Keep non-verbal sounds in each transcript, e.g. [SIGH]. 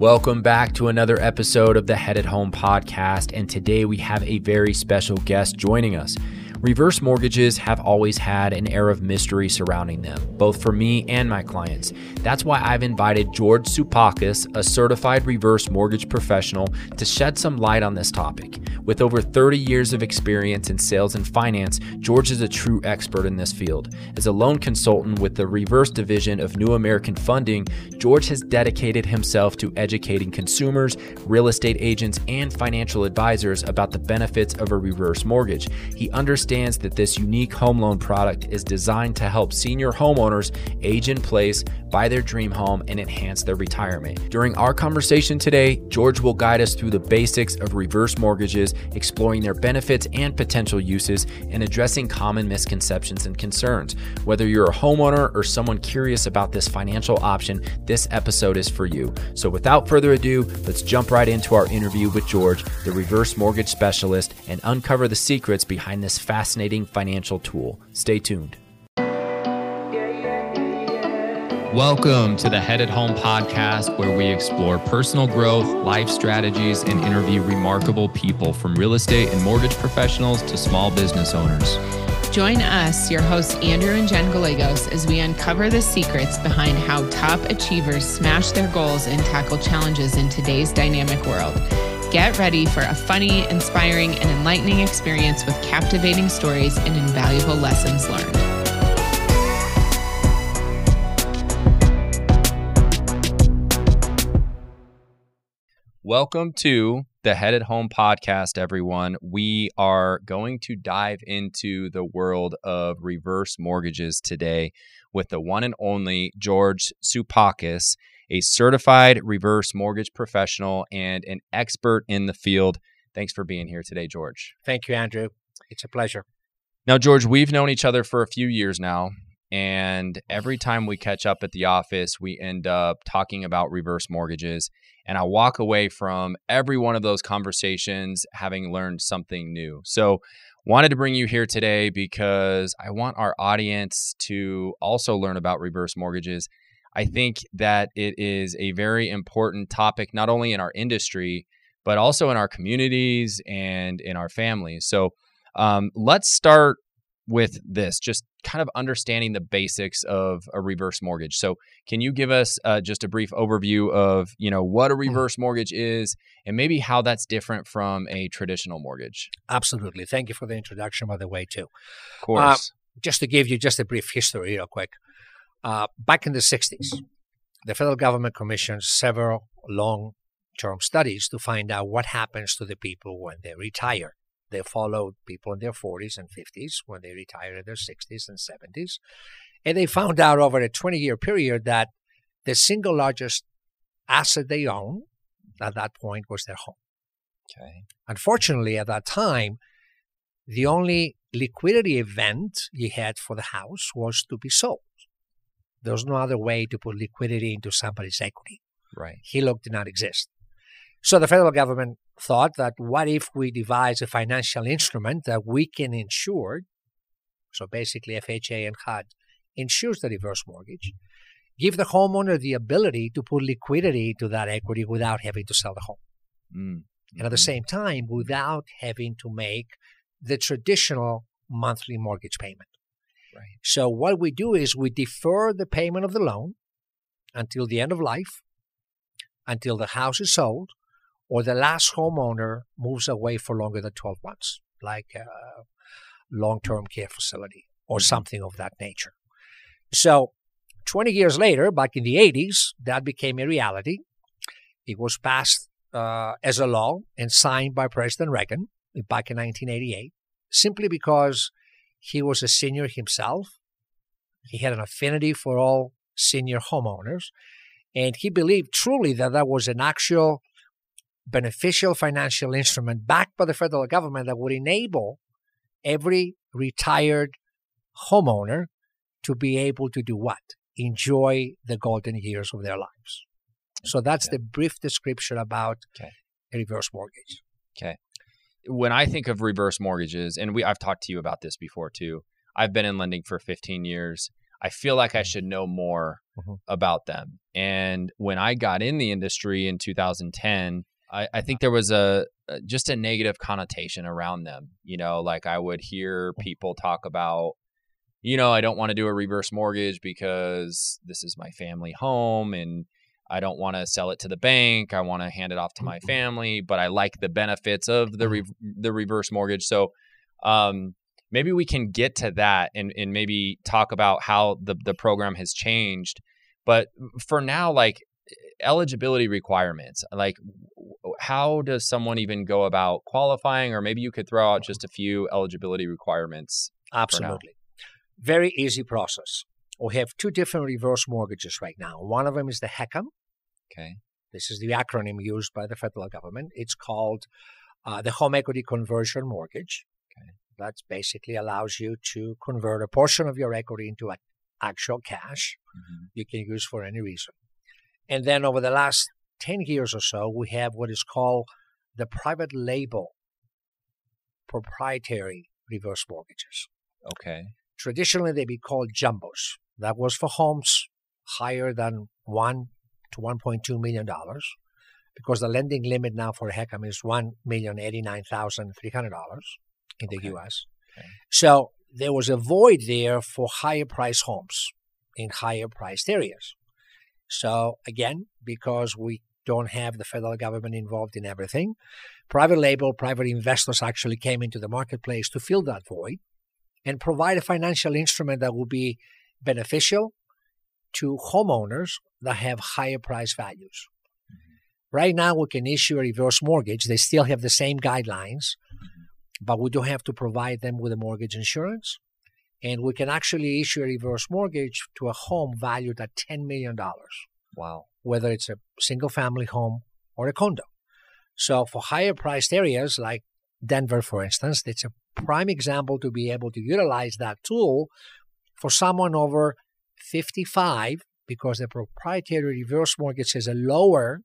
Welcome back to another episode of the Headed Home podcast. And today we have a very special guest joining us. Reverse mortgages have always had an air of mystery surrounding them, both for me and my clients. That's why I've invited George Tsoupakis, a certified reverse mortgage professional, to shed some light on this topic. With over 30 years of experience in sales and finance, George is a true expert in this field. As a loan consultant with the reverse division of New American Funding, George has dedicated himself to educating consumers, real estate agents, and financial advisors about the benefits of a reverse mortgage. He understands understands that this unique home loan product is designed to help senior homeowners age in place, buy their dream home, and enhance their retirement. During our conversation today, George will guide us through the basics of reverse mortgages, exploring their benefits and potential uses, and addressing common misconceptions and concerns. Whether you're a homeowner or someone curious about this financial option, this episode is for you. So without further ado, let's jump right into our interview with George, the reverse mortgage specialist, and uncover the secrets behind this fast fascinating financial tool. Stay tuned. Welcome to the Headed Home podcast, where we explore personal growth, life strategies, and interview remarkable people from real estate and mortgage professionals to small business owners. Join us, your hosts Andrew and Jen Gallegos, as we uncover the secrets behind how top achievers smash their goals and tackle challenges in today's dynamic world. Get ready for a funny, inspiring, and enlightening experience with captivating stories and invaluable lessons learned. Welcome to the Headed Home podcast, everyone. We are going to dive into the world of reverse mortgages today with the one and only George Tsoupakis a certified reverse mortgage professional and an expert in the field. Thanks for being here today, George. Thank you, Andrew. It's a pleasure. Now, George, we've known each other for a few years now. And every time we catch up at the office, we end up talking about reverse mortgages. And I walk away from every one of those conversations having learned something new. So, wanted to bring you here today because I want our audience to also learn about reverse mortgages I think that it is a very important topic, not only in our industry, but also in our communities and in our families. So um, let's start with this, just kind of understanding the basics of a reverse mortgage. So, can you give us uh, just a brief overview of you know what a mm. reverse mortgage is, and maybe how that's different from a traditional mortgage? Absolutely. Thank you for the introduction, by the way, too. Of course. Uh, just to give you just a brief history, real quick. Uh, back in the 60s, the federal government commissioned several long term studies to find out what happens to the people when they retire. They followed people in their 40s and 50s when they retire in their 60s and 70s. And they found out over a 20 year period that the single largest asset they own at that point was their home. Okay. Unfortunately, at that time, the only liquidity event you had for the house was to be sold. There's no other way to put liquidity into somebody's equity. Right. HELOC did not exist. So the federal government thought that what if we devise a financial instrument that we can insure? So basically, FHA and HUD insures the reverse mortgage, give the homeowner the ability to put liquidity into that equity without having to sell the home. Mm-hmm. And at the same time, without having to make the traditional monthly mortgage payment. Right. So what we do is we defer the payment of the loan until the end of life, until the house is sold, or the last homeowner moves away for longer than 12 months, like a long-term care facility or something of that nature. So 20 years later, back in the 80s, that became a reality. It was passed uh, as a law and signed by President Reagan back in 1988, simply because he was a senior himself. He had an affinity for all senior homeowners. And he believed truly that that was an actual beneficial financial instrument backed by the federal government that would enable every retired homeowner to be able to do what? Enjoy the golden years of their lives. So that's okay. the brief description about okay. a reverse mortgage. Okay when I think of reverse mortgages, and we I've talked to you about this before too. I've been in lending for 15 years. I feel like I mm-hmm. should know more Mhm. about them. And when I got in the industry in 2010, I, I think uh-huh. there was a a- just a negative connotation around them. You know, like I would hear mm-hmm. people talk about, you know, I don't want to do a reverse mortgage because this is my family home and I don't want to sell it to the bank. I want to hand it off to my Mhm. family, but I like the benefits of the re- the reverse mortgage. So, um, maybe we can get to that and and maybe talk about how the the program has changed. But for now, like eligibility requirements, like how does someone even go about qualifying? Or maybe you could throw out just a few eligibility requirements. Absolutely. Very easy process. We have two different reverse mortgages right now. One of them is the HECM. Okay. This is the acronym used by the federal government. It's called uh, the Home Equity Conversion Mortgage. Okay. That basically allows you to convert a portion of your equity into actual cash you can use for any reason. And then over the last 10 years or so, we have what is called the private label proprietary reverse mortgages. Okay. Traditionally, they'd be called jumbos. That was for homes higher than one to 1.2 million dollars, because the lending limit now for HECM is one million eighty-nine thousand three hundred dollars in the Okay. U.S. Okay. So there was a void there for higher price homes in higher priced areas. So again, because we don't have the federal government involved in everything, private label, private investors actually came into the marketplace to fill that void and provide a financial instrument that will be beneficial to homeowners that have higher price values. Mm-hmm. Right now, we can issue a reverse mortgage. They still have the same guidelines, mm-hmm. but we don't have to provide them with a mortgage insurance. And we can actually issue a reverse mortgage to a home valued at $10 million, Wow. whether it's a single family home or a condo. So, for higher priced areas like Denver, for instance, it's a prime example to be able to utilize that tool for someone over 55 because the proprietary reverse mortgage has a lower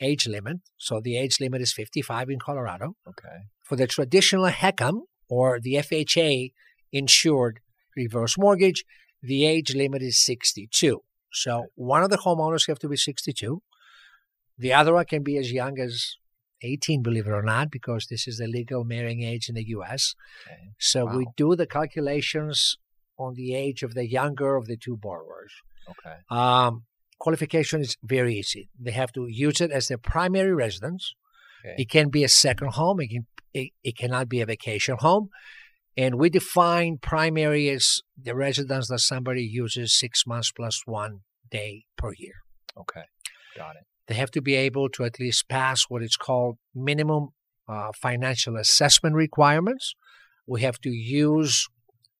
age limit. So the age limit is 55 in Colorado. Okay. For the traditional HECM or the FHA insured reverse mortgage, the age limit is 62. So one of the homeowners have to be 62. The other one can be as young as 18, believe it or not, because this is the legal marrying age in the U.S. Okay. So we do the calculations on the age of the younger of the two borrowers. Okay. Um, qualification is very easy. They have to use it as their primary residence. Okay. It can be a second home. It, can, it, it cannot be a vacation home. And we define primary as the residence that somebody uses six months plus one day per year. Okay. Got it. They have to be able to at least pass what is called minimum uh, financial assessment requirements. We have to use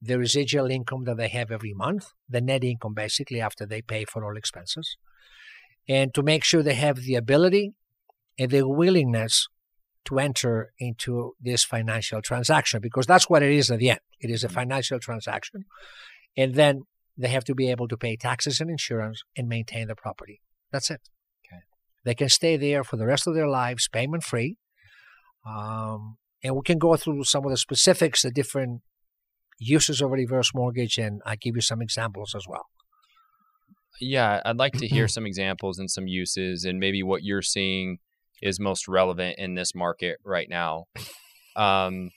the residual income that they have every month, the net income basically after they pay for all expenses, and to make sure they have the ability and the willingness to enter into this financial transaction because that's what it is at the end. It is a financial transaction. And then they have to be able to pay taxes and insurance and maintain the property. That's it. Okay. They can stay there for the rest of their lives, payment free. Um, and we can go through some of the specifics, the different uses of a reverse mortgage, and I give you some examples as well. Yeah, I'd like to hear [CLEARS THROAT] some examples and some uses, and maybe what you're seeing is most relevant in this market right now. Um,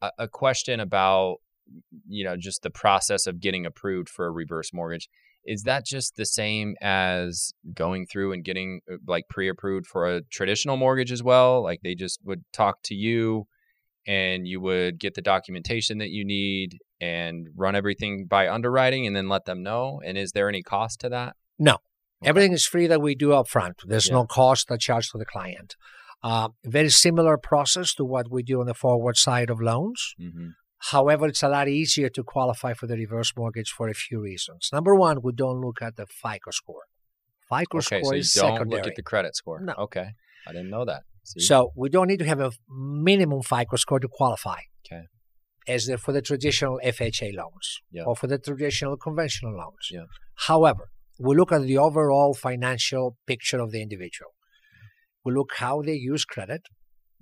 a, a question about you know just the process of getting approved for a reverse mortgage is that just the same as going through and getting uh, like pre-approved for a traditional mortgage as well like they just would talk to you and you would get the documentation that you need and run everything by underwriting and then let them know and is there any cost to that No. Okay. Everything is free that we do up front. There's Yeah. no cost that charged to the client. Uh, very similar process to what we do on the forward side of loans. mm-hmm. However, it's a lot easier to qualify for the reverse mortgage for a few reasons. Number one, we don't look at the FICO score. FICO okay score so is don't secondary. look at the credit score No. okay i didn't know that See? So we don't need to have a minimum FICO score to qualify. Okay. As the, for the traditional FHA loans Yeah. or for the traditional conventional loans. Yeah. However, we look at the overall financial picture of the individual. We look how they use credit,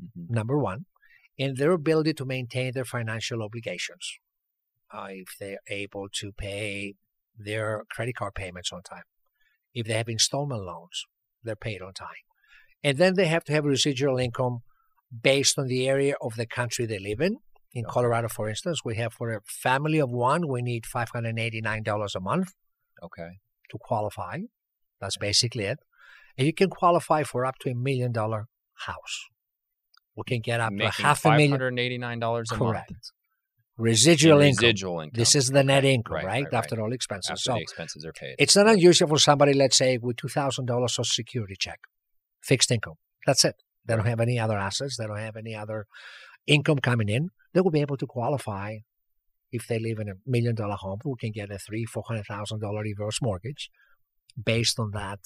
Mhm. number one, and their ability to maintain their financial obligations. uh, if they're able to pay their credit card payments on time. If they have installment loans, they're paid on time. And then they have to have residual income based on the area of the country they live in. In. Colorado, for instance, we have for a family of one, we need $589 a month Okay. to qualify. That's basically it. And you can qualify for up to a million dollar house. We can get up to Making half a five million hundred and eighty nine dollars a Correct. month. residual in income. Residual income. This is the net income, Right, right? right, After right. all expenses. after so the expenses are paid. it's not unusual for somebody, let's say, with two thousand dollars social security check, fixed income. That's it. They don't have any other assets. They don't have any other income coming in. They will be able to qualify if they live in a million dollar home. We can get a three, four hundred thousand dollar reverse mortgage based on that.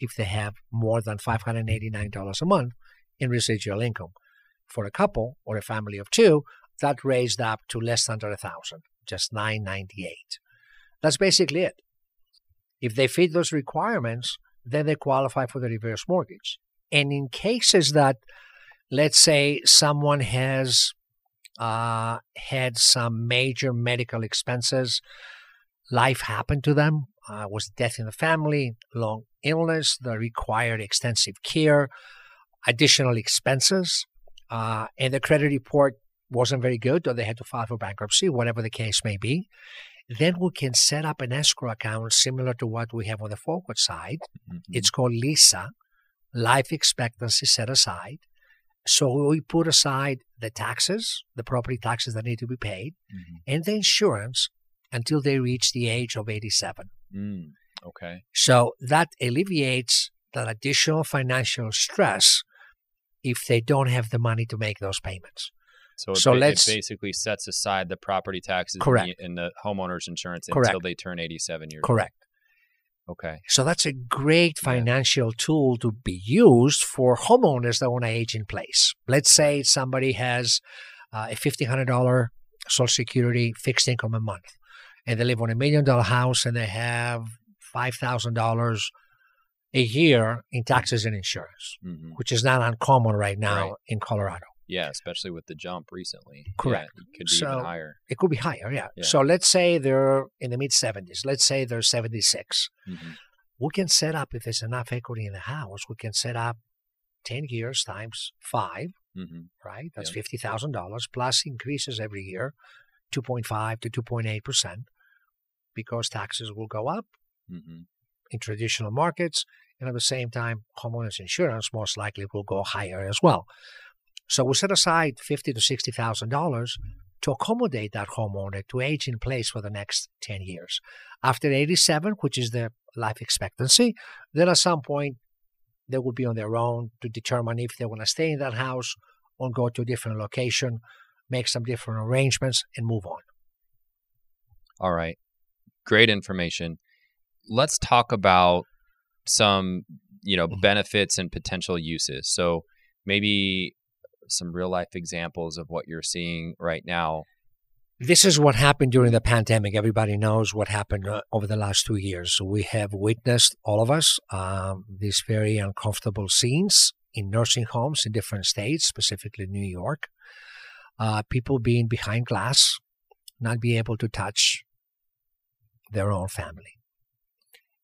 If they have more than five hundred eighty nine dollars a month in residual income, for a couple or a family of two, that raised up to less than a thousand, just nine ninety eight. That's basically it. If they fit those requirements, then they qualify for the reverse mortgage. And in cases that, let's say, someone has uh, had some major medical expenses, life happened to them, uh, was death in the family, long illness that required extensive care, additional expenses, uh, and the credit report wasn't very good, or they had to file for bankruptcy, whatever the case may be, then we can set up an escrow account similar to what we have on the forward side. Mhm. It's called LESA, life expectancy set aside. So we put aside the taxes, the property taxes that need to be paid, Mhm. and the insurance until they reach the age of 87. Mm, okay. So that alleviates that additional financial stress if they don't have the money to make those payments. So, it, So ba- let's- it basically sets aside the property taxes and Correct. the, and the homeowner's insurance Correct. until they turn 87 years Correct. old. Okay. So that's a great Yeah. financial tool to be used for homeowners that want to age in place. Let's say somebody has uh, a $1,500 Social Security fixed income a month, and they live on a million dollar house and they have $5,000 a year in taxes and insurance, hmm which is not uncommon right now Right. in Colorado. Yeah, especially with the jump recently. Yeah, Correct. it could be So- even higher. It could be higher, yeah. Yeah. So let's say they're in the mid 70s. Let's say they're 76. hmm we can set up if there's enough equity in the house we can set up 10 years times five hmm right that's Yeah. $50000 plus increases every year 2.5 to 2.8 percent because taxes will go up hmm in traditional markets and at the same time homeowners insurance most likely will go higher as well so we set aside 50 to 60 thousand dollars to accommodate that homeowner to age in place for the next 10 years after 87 which is the life expectancy then at some point they will be on their own to determine if they want to stay in that house or go to a different location make some different arrangements and move on All right. Great information. Let's talk about some, you know, Mhm. benefits and potential uses. So maybe some real life examples of what you're seeing right now. this is what happened during the pandemic. Everybody knows what happened uh, over the last two years. So we have witnessed, all of us, um, these very uncomfortable scenes in nursing homes in different states, specifically New York. Uh, people being behind glass, not be able to touch their own family.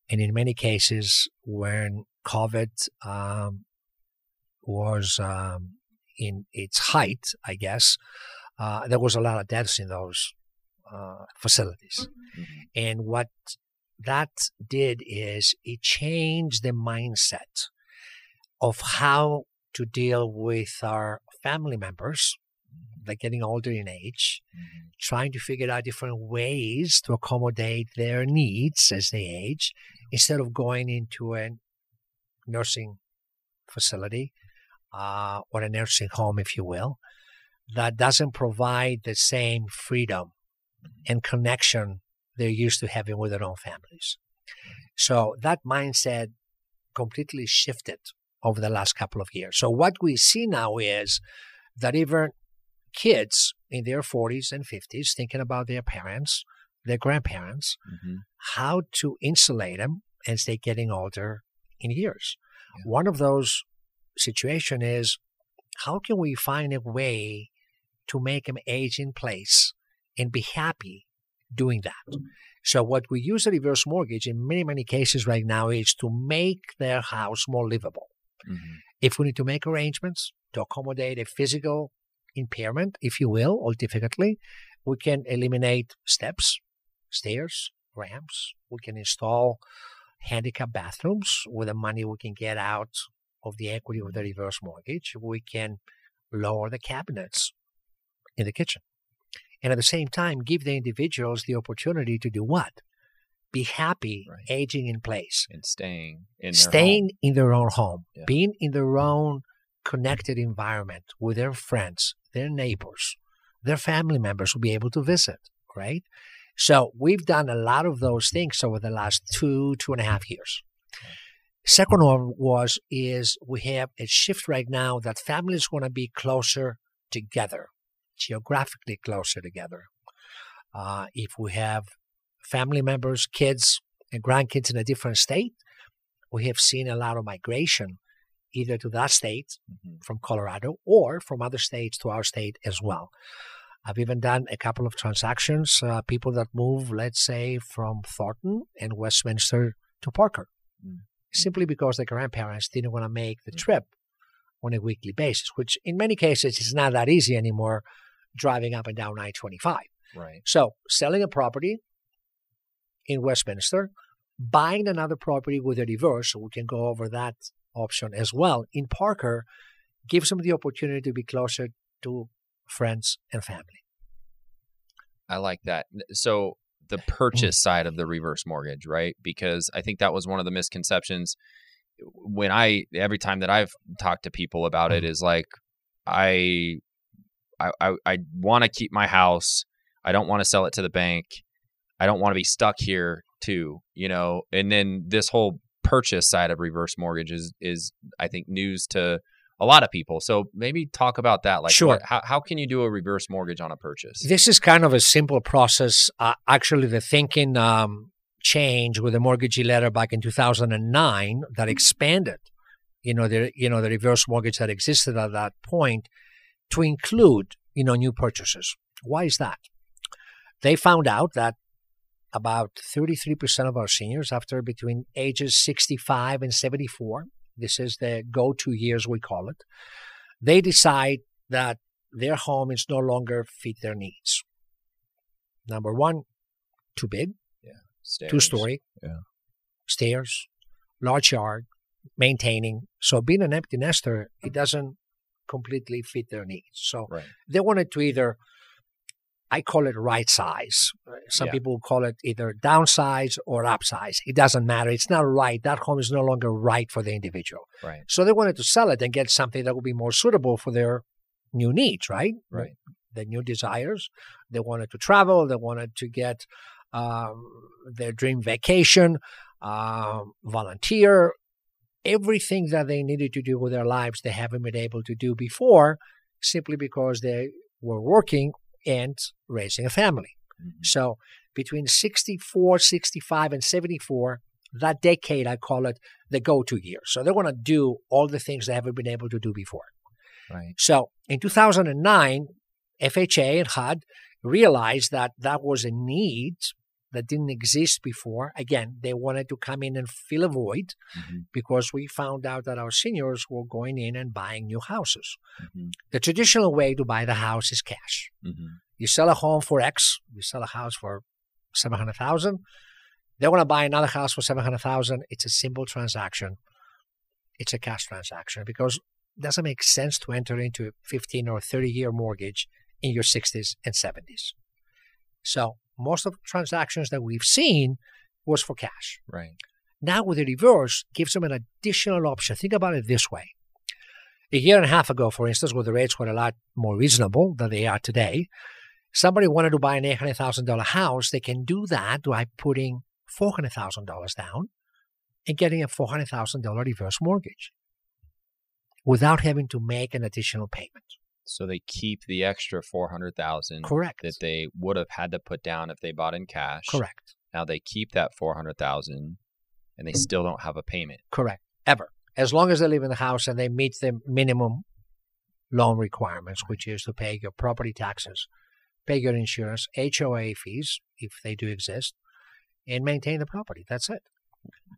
And in many cases, when COVID um, was um, in its height, I guess, uh, there was a lot of deaths in those uh, facilities. Mhm. And what that did is it changed the mindset of how to deal with our family members. They're getting older in age, trying to figure out different ways to accommodate their needs as they age instead of going into a nursing facility uh, or a nursing home, if you will, that doesn't provide the same freedom and connection they're used to having with their own families. So that mindset completely shifted over the last couple of years. So what we see now is that even kids in their 40s and 50s thinking about their parents, their grandparents, Mhm. how to insulate them as they're getting older in years. Yeah. One of those situation is how can we find a way to make them age in place and be happy doing that. So what we use a reverse mortgage in many, many cases right now is to make their house more livable. Mm-hmm. If we need to make arrangements to accommodate a physical impairment, if you will, or difficultly, we can eliminate steps, stairs, ramps. We can install handicap bathrooms with the money we can get out of the equity of the reverse mortgage. We can lower the cabinets in the kitchen. And at the same time, give the individuals the opportunity to do what? Be happy Right. aging in place, And staying in their staying home. in their own home, Yeah. being in their own connected environment with their friends, their neighbors, their family members will be able to visit, right? So we've done a lot of those things over the last two, two and a half years. Second one was is we have a shift right now that families want to be closer together, geographically closer together. Uh, if we have family members, kids, and grandkids in a different state, we have seen a lot of migration either to that state Mhm. from Colorado or from other states to our state as well. I've even done a couple of transactions, uh, people that move, let's say, from Thornton and Westminster to Parker, Mm. Simply because the grandparents didn't want to make the Mm. trip on a weekly basis, which in many cases is not that easy anymore driving up and down I 25. Right. So, selling a property in Westminster, buying another property with a reverse, so we can go over that option as well in Parker, gives them the opportunity to be closer to friends and family. I like that. So the mm. purchase side of the reverse mortgage, right? Because I think that was one of the misconceptions when I every time that I've talked to people about it mm. is like I I I, I want to keep my house. I don't want to sell it to the bank. I don't want to be stuck here too, you know. And then this whole purchase side of reverse mortgage is is I think news to a lot of people. So maybe talk about that. Like, Sure. what- how how can you do a reverse mortgage on a purchase? This is kind of a simple process. Uh, actually, the thinking um, changed with the mortgagee letter back in 2009 that expanded, you know, the you know the reverse mortgage that existed at that point to include you know new purchases. Why is that? They found out that about 33% of our seniors, after between ages 65 and 74, this is the go-to years we call it, they decide that their home is no longer fit their needs. Number one, too big, Stairs. two story, Yeah. stairs, large yard, maintaining. So being an empty nester, it doesn't completely fit their needs. So Right. they wanted to either, I call it right size. Some Yeah. people call it either downsize or upsize. It doesn't matter. It's not right. That home is no longer right for the individual. Right. So they wanted to sell it and get something that would be more suitable for their new needs, right? Right. Their new desires. They wanted to travel. They wanted to get um, their dream vacation, um, volunteer, everything that they needed to do with their lives they haven't been able to do before simply because they were working and raising a family. Mhm. So between 64, 65, and 74, that decade, I call it the go to year. So they want to do all the things they haven't been able to do before. Right. So in 2009, FHA and HUD realized that that was a need that didn't exist before. Again, they wanted to come in and fill a void Mhm. because we found out that our seniors were going in and buying new houses. Mhm. The traditional way to buy the house is cash. Mhm. You sell a home for X, you sell a house for 700,000. They want to buy another house for 700,000. It's a simple transaction. It's a cash transaction because it doesn't make sense to enter into a 15 or 30 year mortgage in your 60s and 70s. So most of the transactions that we've seen was for cash. Right. Now with the reverse gives them an additional option. Think about it this way. A year and a half ago, for instance, where the rates were a lot more reasonable than they are today, somebody wanted to buy an $800,000 house, they can do that by putting $400,000 down and getting a $400,000 reverse mortgage without having to make an additional payment. So they keep the extra four hundred thousand Correct. that they would have had to put down if they bought in cash. Correct. Now they keep that four hundred thousand, and they still don't have a payment. Correct. Ever. As long as they live in the house and they meet the minimum loan requirements, which is to pay your property taxes, pay your insurance, HOA fees, if they do exist, and maintain the property. That's it.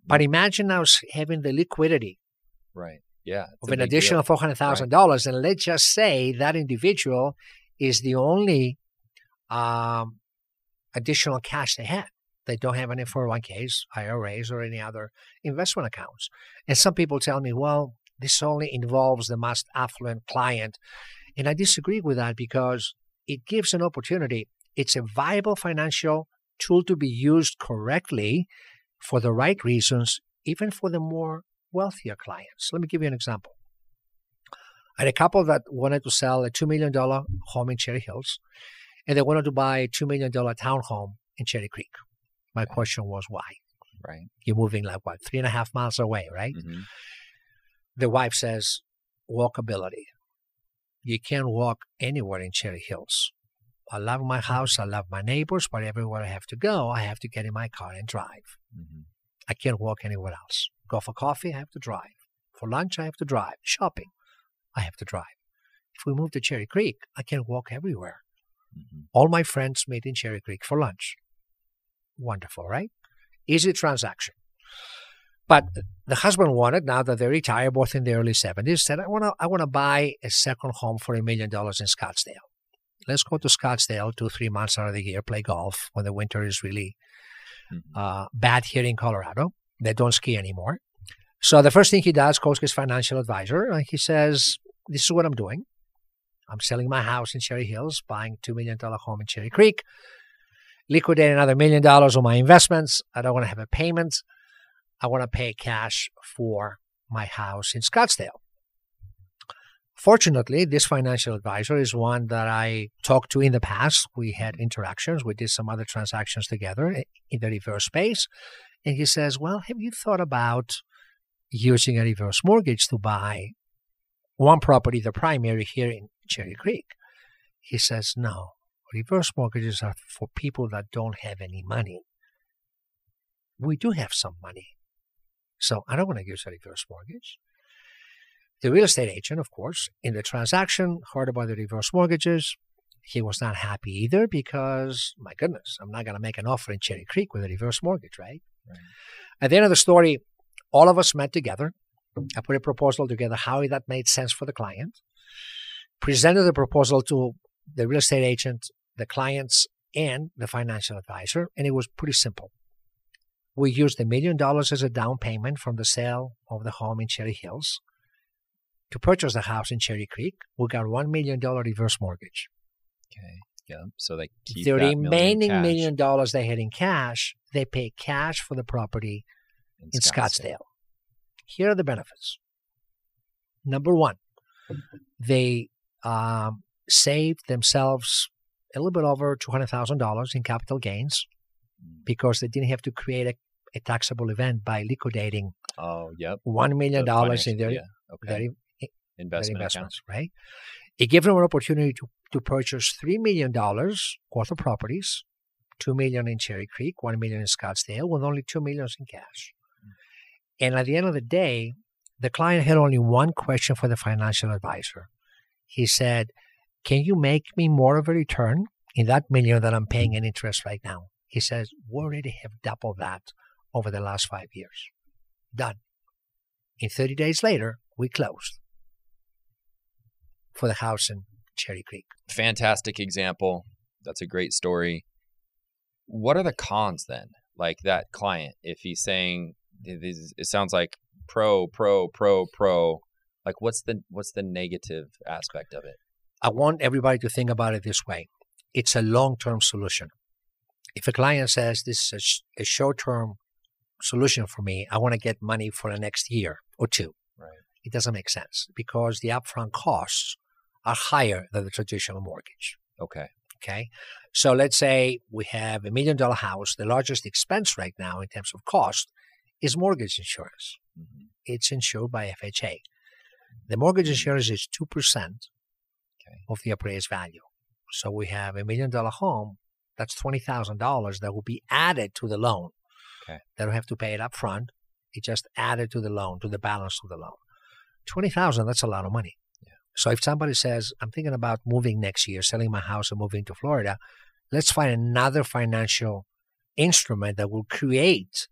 But imagine now having the liquidity right. Yeah. of an additional four hundred thousand dollars, and let's just say that individual is the only um, additional cash they have. They don't have any 401ks, IRAs, or any other investment accounts. And some people tell me, well, this only involves the most affluent client. And I disagree with that because it gives an opportunity. It's a viable financial tool to be used correctly for the right reasons, even for the more wealthier clients. Let me give you an example. I had a couple that wanted to sell a $2 million home in Cherry Hills, and they wanted to buy a $2 million townhome in Cherry Creek. My question was why? Right. You're moving like what, three and a half miles away, right? Mm-hmm. The wife says, walkability. You can't walk anywhere in Cherry Hills. I love my house, I love my neighbors, but everywhere I have to go, I have to get in my car and drive. Mm-hmm. I can't walk anywhere else. Go for coffee, I have to drive. For lunch, I have to drive. Shopping, I have to drive. If we move to Cherry Creek, I can walk everywhere. Mm-hmm. All my friends meet in Cherry Creek for lunch. Wonderful, right? Easy transaction. But the husband wanted, now that they're retired, both in the early 70s, said, I want to I wanna buy a second home for a million dollars in Scottsdale. Let's go to Scottsdale two, three months out of the year, play golf when the winter is really Mm-hmm. uh, bad here in Colorado. They don't ski anymore. So the first thing he does, calls his financial advisor, and he says, This is what I'm doing. I'm selling my house in Cherry Hills, buying $2 million home in Cherry Creek, liquidate another million dollars on my investments. I don't want to have a payment. I want to pay cash for my house in Scottsdale. Fortunately, this financial advisor is one that I talked to in the past. We had interactions. We did some other transactions together in the reverse space. And he says, Well, have you thought about using a reverse mortgage to buy one property, the primary here in Cherry Creek? He says, No. Reverse mortgages are for people that don't have any money. We do have some money. So I don't want to use a reverse mortgage. The real estate agent, of course, in the transaction, heard about the reverse mortgages. He was not happy either because, my goodness, I'm not going to make an offer in Cherry Creek with a reverse mortgage, right? Right. At the end of the story, all of us met together. I put a proposal together how that made sense for the client, presented the proposal to the real estate agent, the clients, and the financial advisor, and it was pretty simple. We used a million dollars as a down payment from the sale of the home in Cherry Hills to purchase the house in Cherry Creek, we got one million dollar reverse mortgage. Okay. Yeah. So they keep the that million remaining cash million dollars they had in cash, they pay cash for the property in Scottsdale. Here are the benefits. Number one, they um, saved themselves a little bit over two hundred thousand dollars in capital gains Mm. because they didn't have to create a, a taxable event by liquidating Oh, yep. one million The dollars in their, yeah. Okay. their investment, their investments, right? It gave them an opportunity to, to purchase three million dollars worth of properties, two million in Cherry Creek, one million in Scottsdale, with only two millions in cash. Mm. And at the end of the day, the client had only one question for the financial advisor. He said, Can you make me more of a return in that million that I'm paying in interest right now? He says, We already have doubled that over the last five years. Done. In 30 days later, we closed for the house in Cherry Creek. Fantastic example. That's a great story. What are the cons then? Like that client, if he's saying it sounds like pro, pro, pro, pro. Like what's the what's the negative aspect of it? I want everybody to think about it this way it's a long term solution. If a client says this is a, sh- a short term solution for me, I want to get money for the next year or two. Right. It doesn't make sense because the upfront costs are higher than the traditional mortgage. Okay. Okay. So let's say we have a million dollar house. The largest expense right now in terms of cost is mortgage insurance. Mhm. It's insured by FHA. The mortgage insurance is 2% Okay. of the appraised value. So we have a million dollar home. That's $20,000 that will be added to the loan. Okay. They don't have to pay it up front. It just added to the loan, to the balance of the loan. 20000 that's a lot of money. So if somebody says, I'm thinking about moving next year, selling my house and moving to Florida, let's find another financial instrument that will create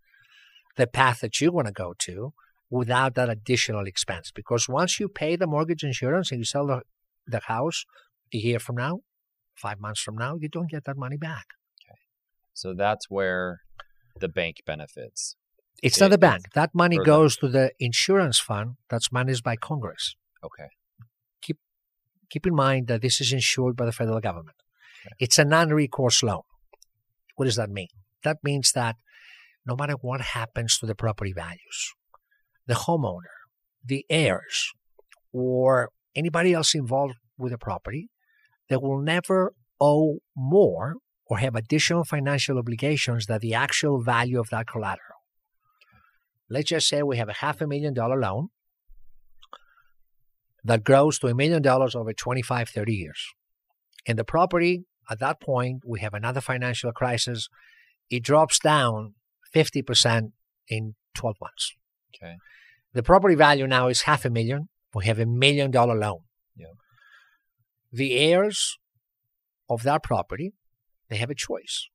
the path that you want to go to without that additional expense. Because once you pay the mortgage insurance and you sell the, the house a year from now, five months from now, you don't get that money back. So that's where the bank benefits. It's It- not the bank. That money for the- goes to the insurance fund that's managed by Congress. Okay. Keep Keep in mind that this is insured by the federal government. It's a non recourse loan. What does that mean? That means that no matter what happens to the property values, the homeowner, the heirs, or anybody else involved with the property, they will never owe more or have additional financial obligations than the actual value of that collateral. Let's just say we have a half a million dollar loan that grows to a million dollars over 25, 30 years. And the property, at that point, we have another financial crisis. It drops down 50% in 12 months. Okay. The property value now is half a million. We have a million dollar loan. Yeah. The heirs of that property, they have a choice.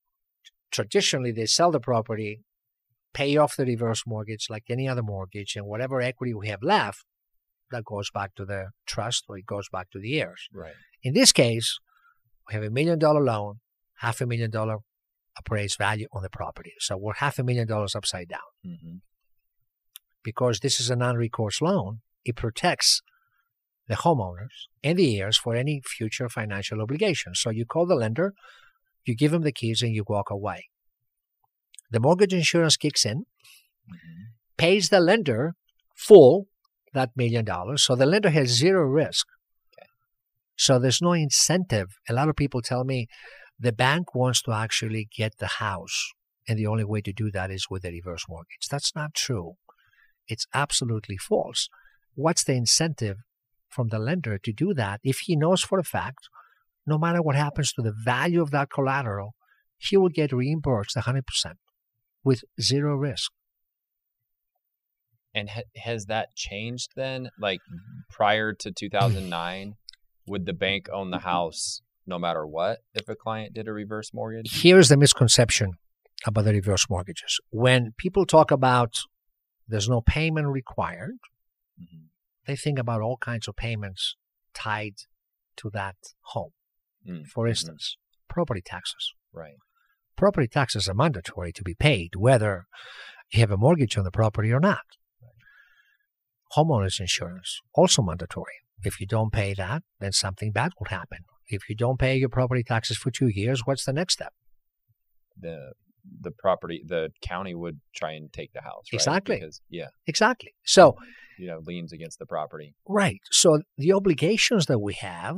Traditionally, they sell the property, pay off the reverse mortgage like any other mortgage, and whatever equity we have left, that goes back to the trust or it goes back to the heirs. Right. In this case, we have a million dollar loan, half a million dollar appraised value on the property. So we're half a million dollars upside down hmm because this is a non-recourse loan, it protects the homeowners and the heirs for any future financial obligations. So you call the lender, you give them the keys, and you walk away. The mortgage insurance kicks in, hmm pays the lender full that million dollars, so the lender has zero risk. So there's no incentive. A lot of people tell me the bank wants to actually get the house, and the only way to do that is with a reverse mortgage. That's not true. It's absolutely false. What's the incentive from the lender to do that if he knows for a fact, no matter what happens to the value of that collateral, he will get reimbursed 100% with zero risk? And ha- has that changed then? Like prior to 2009, would the bank own the house no matter what if a client did a reverse mortgage? here's the misconception about the reverse mortgages. When people talk about there's no payment required, hmm they think about all kinds of payments tied to that home. Mm, For mhm. instance, property taxes. Right. Property taxes are mandatory to be paid whether you have a mortgage on the property or not. Homeowners insurance, also mandatory. If you don't pay that, then something bad will happen. If you don't pay your property taxes for two years, what's the next step? The the property the county would try and take the house. Right? Exactly. Because yeah, Exactly. So, you know, liens against the property. Right. So the obligations that we have,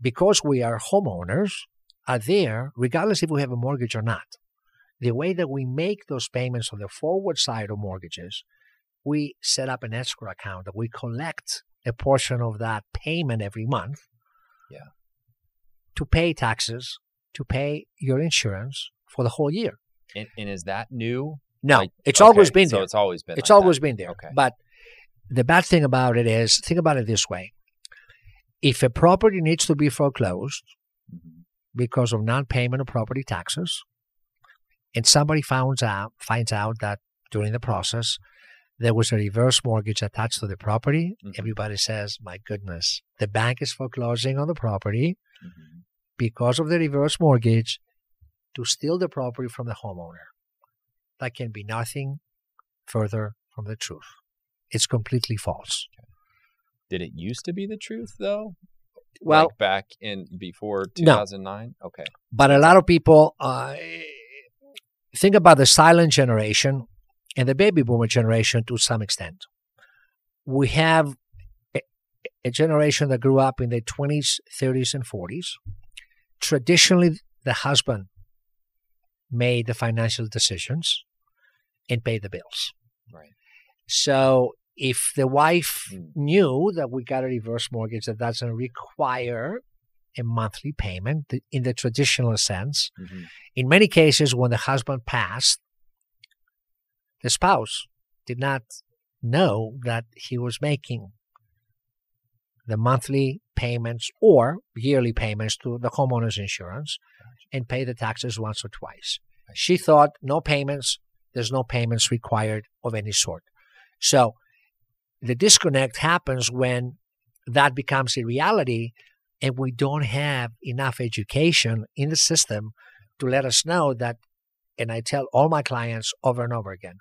because we are homeowners, are there regardless if we have a mortgage or not. The way that we make those payments on the forward side of mortgages, we set up an escrow account that we collect a portion of that payment every month. Yeah. To pay taxes, to pay your insurance for the whole year. And, and is that new? No, Like, it's always okay, been so there. it's always been. It's like always that. been there. Okay. But the bad thing about it is, think about it this way: if a property needs to be foreclosed Mhm. because of non-payment of property taxes, and somebody finds out finds out that during the process there was a reverse mortgage attached to the property, Mhm. everybody says, "My goodness, the bank is foreclosing on the property Mhm. because of the reverse mortgage to steal the property from the homeowner." That can be nothing further from the truth. It's completely false. Did it used to be the truth though? Well, like back in before No. 2009. Okay. but a lot of people uh, think about the silent generation and the baby boomer generation to some extent. We have a, a generation that grew up in the 20s, 30s, and 40s. Traditionally, the husband made the financial decisions and paid the bills. Right. So if the wife Mm. knew that we got a reverse mortgage that doesn't require a monthly payment in the traditional sense, Mhm. in many cases, when the husband passed, the spouse did not know that he was making the monthly payments or yearly payments to the homeowner's insurance and pay the taxes once or twice. She thought no payments, there's no payments required of any sort. So the disconnect happens when that becomes a reality and we don't have enough education in the system to let us know that and I tell all my clients over and over again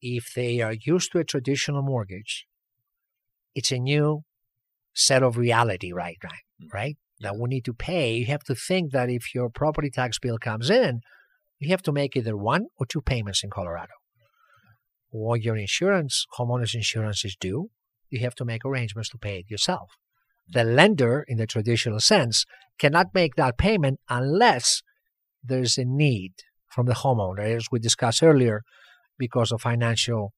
if they are used to a traditional mortgage, it's a new set of reality right mm. right? Right that we need to pay. You have to think that if your property tax bill comes in you have to make either one or two payments in colorado. Or your insurance homeowners insurance is due you have to make arrangements to pay it yourself. Mm. The lender in the traditional sense cannot make that payment unless there's a need from the homeowner as we discussed earlier because of financial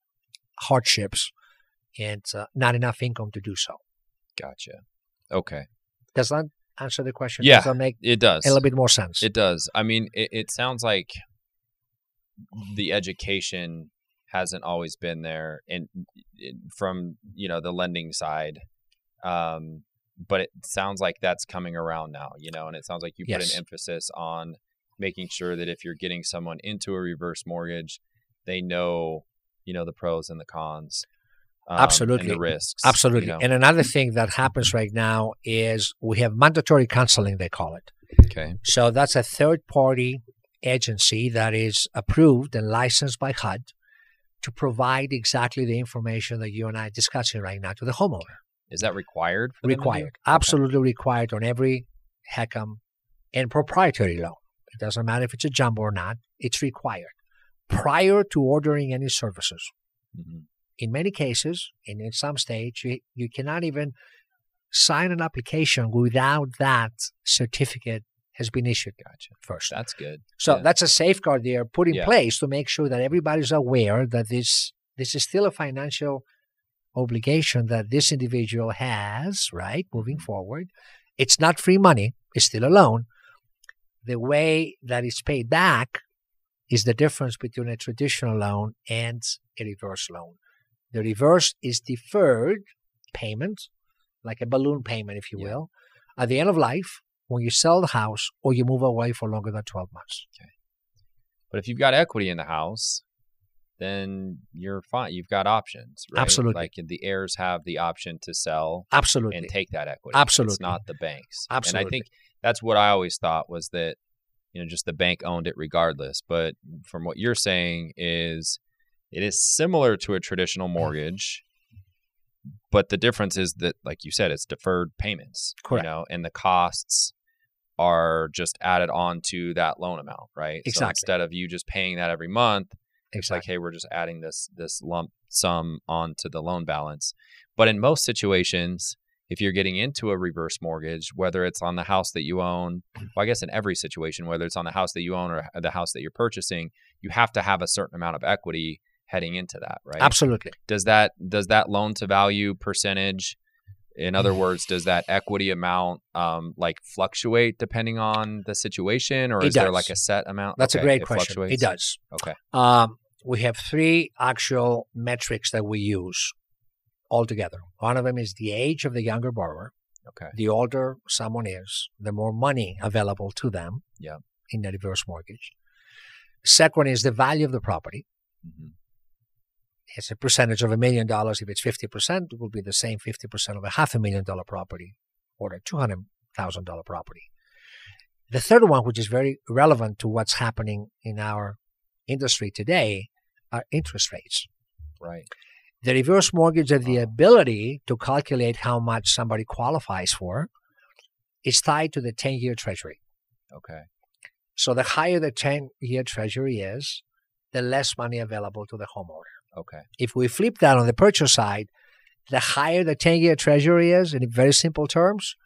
hardships and uh, not enough income to do so Gotcha. Okay. does that answer the question Yeah, does that make It does. a little bit more sense It does. I mean, it, it sounds like the education hasn't always been there, and from you know the lending side, um, but it sounds like that's coming around now. You know, and it sounds like you put an emphasis on making sure that if you're getting someone into a reverse mortgage, they know you know the pros and the cons. um, and Absolutely. the risks. Absolutely. You know? And another thing that happens right now is we have mandatory counseling, they call it. okay. So that's a third party agency that is approved and licensed by HUD to provide exactly the information that you and I are discussing right now to the homeowner. Is that required? For them to? Required. Okay. Absolutely required on every HECM and proprietary loan. It doesn't matter if it's a jumbo or not, it's required prior to ordering any services. Mhm. in many cases, and in some states, you, you cannot even sign an application without that certificate has been issued Gotcha. first. That's good. So yeah. that's a safeguard there put in Yeah. place to make sure that everybody's aware that this this is still a financial obligation that this individual has, right, moving Mm-hmm. forward. It's not free money, it's still a loan. The way that it's paid back is the difference between a traditional loan and a reverse loan. The reverse is deferred payment, like a balloon payment, if you Yeah. will, at the end of life when you sell the house or you move away for longer than 12 months. But if you've got equity in the house, then you're fine. You've got options, right? Absolutely. Like the heirs have the option to sell Absolutely. and take that equity. Absolutely. It's not the banks. Absolutely. And I think that's what I always thought was that, you know, just the bank owned it regardless. But from what you're saying is it is similar to a traditional mortgage. But the difference is that, like you said, it's deferred payments. Correct. You know, and the costs are just added on to that loan amount, right? exactly. So instead of you just paying that every month, it's like, hey, we're just adding this this lump sum onto the loan balance. But in most situations, if you're getting into a reverse mortgage, whether it's on the house that you own, [CLEARS THROAT] well, I guess in every situation, whether it's on the house that you own or the house that you're purchasing, you have to have a certain amount of equity heading into that, right? Absolutely. Does that does that loan to value percentage? In other [SIGHS] words, does that equity amount um, like fluctuate depending on the situation, or It is there like a set amount? That's Okay, a great it question. fluctuates? It does. Okay. Um, we have three actual metrics that we use altogether. One of them is the age of the younger borrower. Okay. The older someone is, the more money available to them Yeah. in the reverse mortgage. Second is the value of the property. hmm It's a percentage of a million dollars. If it's 50%, it will be the same 50% of a half a million dollar property or a $200,000 property. The third one, which is very relevant to what's happening in our industry today, are interest rates. Right. The reverse mortgage and the ability to calculate how much somebody qualifies for is tied to the 10 year treasury. Okay. So the higher the 10 year treasury is, the less money available to the homeowner. Okay. If we flip that on the purchase side, the higher the 10 year treasury is, in very simple terms,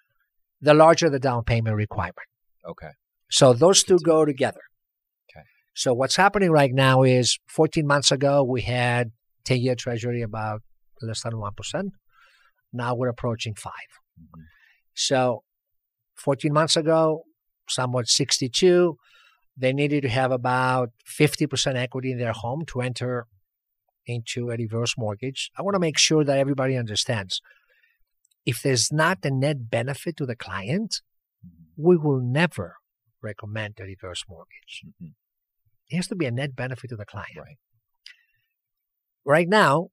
the larger the down payment requirement. Okay. So those two go together. Okay. So what's happening right now is 14 months ago, we had 10 year treasury about less than 1%. Now we're approaching 5 Mhm. So 14 months ago, somewhat 62, they needed to have about 50% equity in their home to enter into a reverse mortgage. I want to make sure that everybody understands. if there's not a net benefit to the client, Mm-hmm. we will never recommend a reverse mortgage. Mhm. It has to be a net benefit to the client. Right. Right now,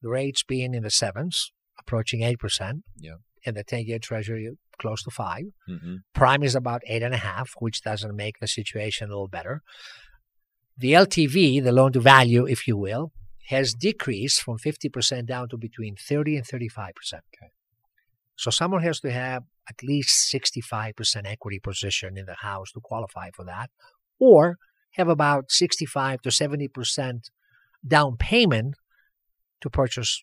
the rates being in the sevens, approaching eight percent. Yeah. And the ten-year Treasury close to five. Mm-hmm. Prime is about eight and a half, which doesn't make the situation a little better. The LTV, the loan to value, if you will, has decreased from 50% down to between 30 and 35%. Okay. So someone has to have at least 65% equity position in the house to qualify for that, or have about 65 to 70% down payment to purchase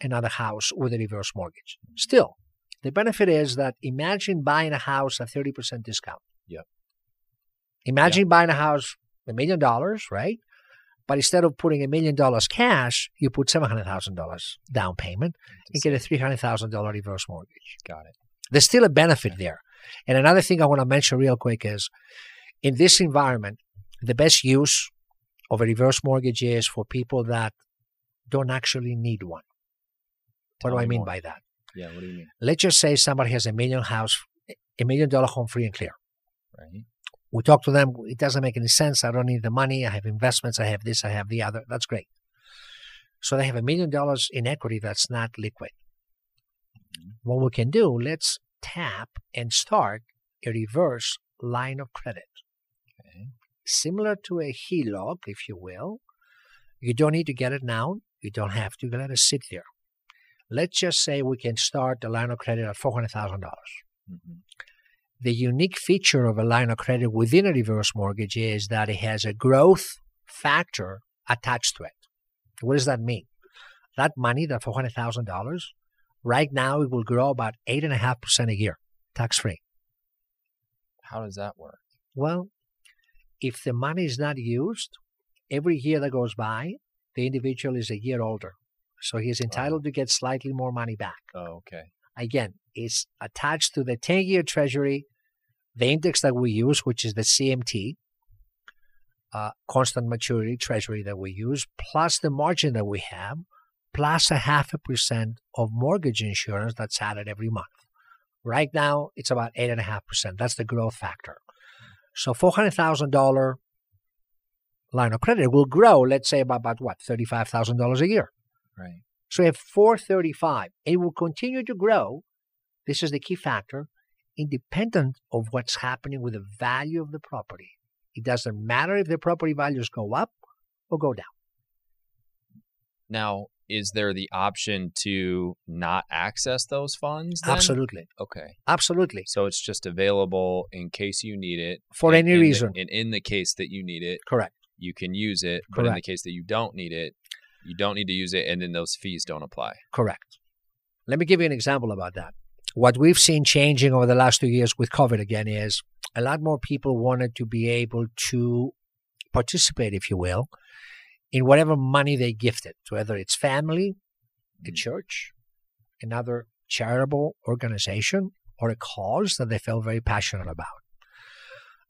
another house with a reverse mortgage. Still, the benefit is that imagine buying a house at 30% discount. Yeah. Imagine buying a house a million dollars, right? But instead of putting a million dollars cash, you put $700,000 down payment and get a $300,000 reverse mortgage. Got it. There's still a benefit there. And another thing I want to mention real quick is in this environment, the best use of a reverse mortgage is for people that don't actually need one. What Tell do oh, I mean more. by that? Yeah. What do you mean? Let's just say somebody has a million house, a million dollar home free and clear. Right. We talk to them. It doesn't make any sense. I don't need the money. I have investments. I have this. I have the other. That's great. So they have a million dollars in equity that's not liquid. Mm-hmm. What we can do, let's tap and start a reverse line of credit. Similar to a HELOC, if you will. You don't need to get it now. You don't have to let it sit there. Let's just say we can start the line of credit at $400,000. Mm-hmm. The unique feature of a line of credit within a reverse mortgage is that it has a growth factor attached to it. What does that mean? That money, that $400,000, right now it will grow about 8.5% a year, tax free. How does that work? Well, if the money is not used, every year that goes by, the individual is a year older. So he is entitled to get slightly more money back. Oh, okay. Again, it's attached to the 10 year treasury, the index that we use, which is the CMT, uh, constant maturity treasury that we use, plus the margin that we have, plus a half a percent of mortgage insurance that's added every month. Right now, it's about 8.5%. That's the growth factor. So $400,000 line of credit will grow, let's say, about, about what, $35,000 a year. Right. So you have 435. It will continue to grow. This is the key factor, independent of what's happening with the value of the property. It doesn't matter if the property values go up or go down. Now, is there the option to not access those funds? then? Absolutely. Okay. Absolutely. So it's just available in case you need it. For and any in the- reason. and in the case that you need it, Correct. you can use it. But in the case that you don't need it, you don't need to use it, and then those fees don't apply. Correct. Let me give you an example about that. What we've seen changing over the last two years with COVID again is a lot more people wanted to be able to participate, if you will, in whatever money they gifted, whether it's family, a Mm. church, another charitable organization, or a cause that they felt very passionate about.